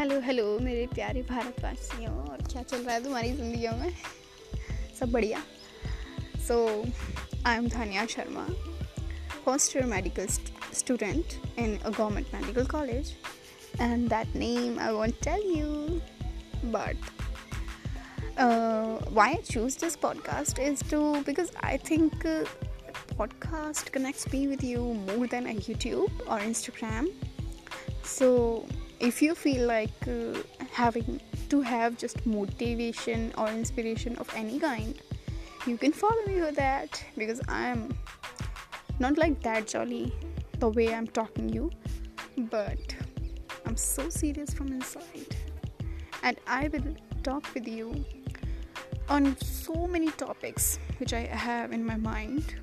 Hello hello मेरे प्यारे भारतवासियों और क्या चल रहा है तुम्हारी ज़िंदगियों में सब बढ़िया so I am Dhaniya Sharma first year medical a government medical college and that name I won't tell you but uh, why I choose this podcast is to because I think uh, podcast connects me with you more than a YouTube or Instagram so if you feel like uh, having to have just motivation or inspiration of any kind you can follow me with that because i'm not like that jolly the way i'm talking you but i'm so serious from inside. And i will talk with you on so many topics which i have in my mind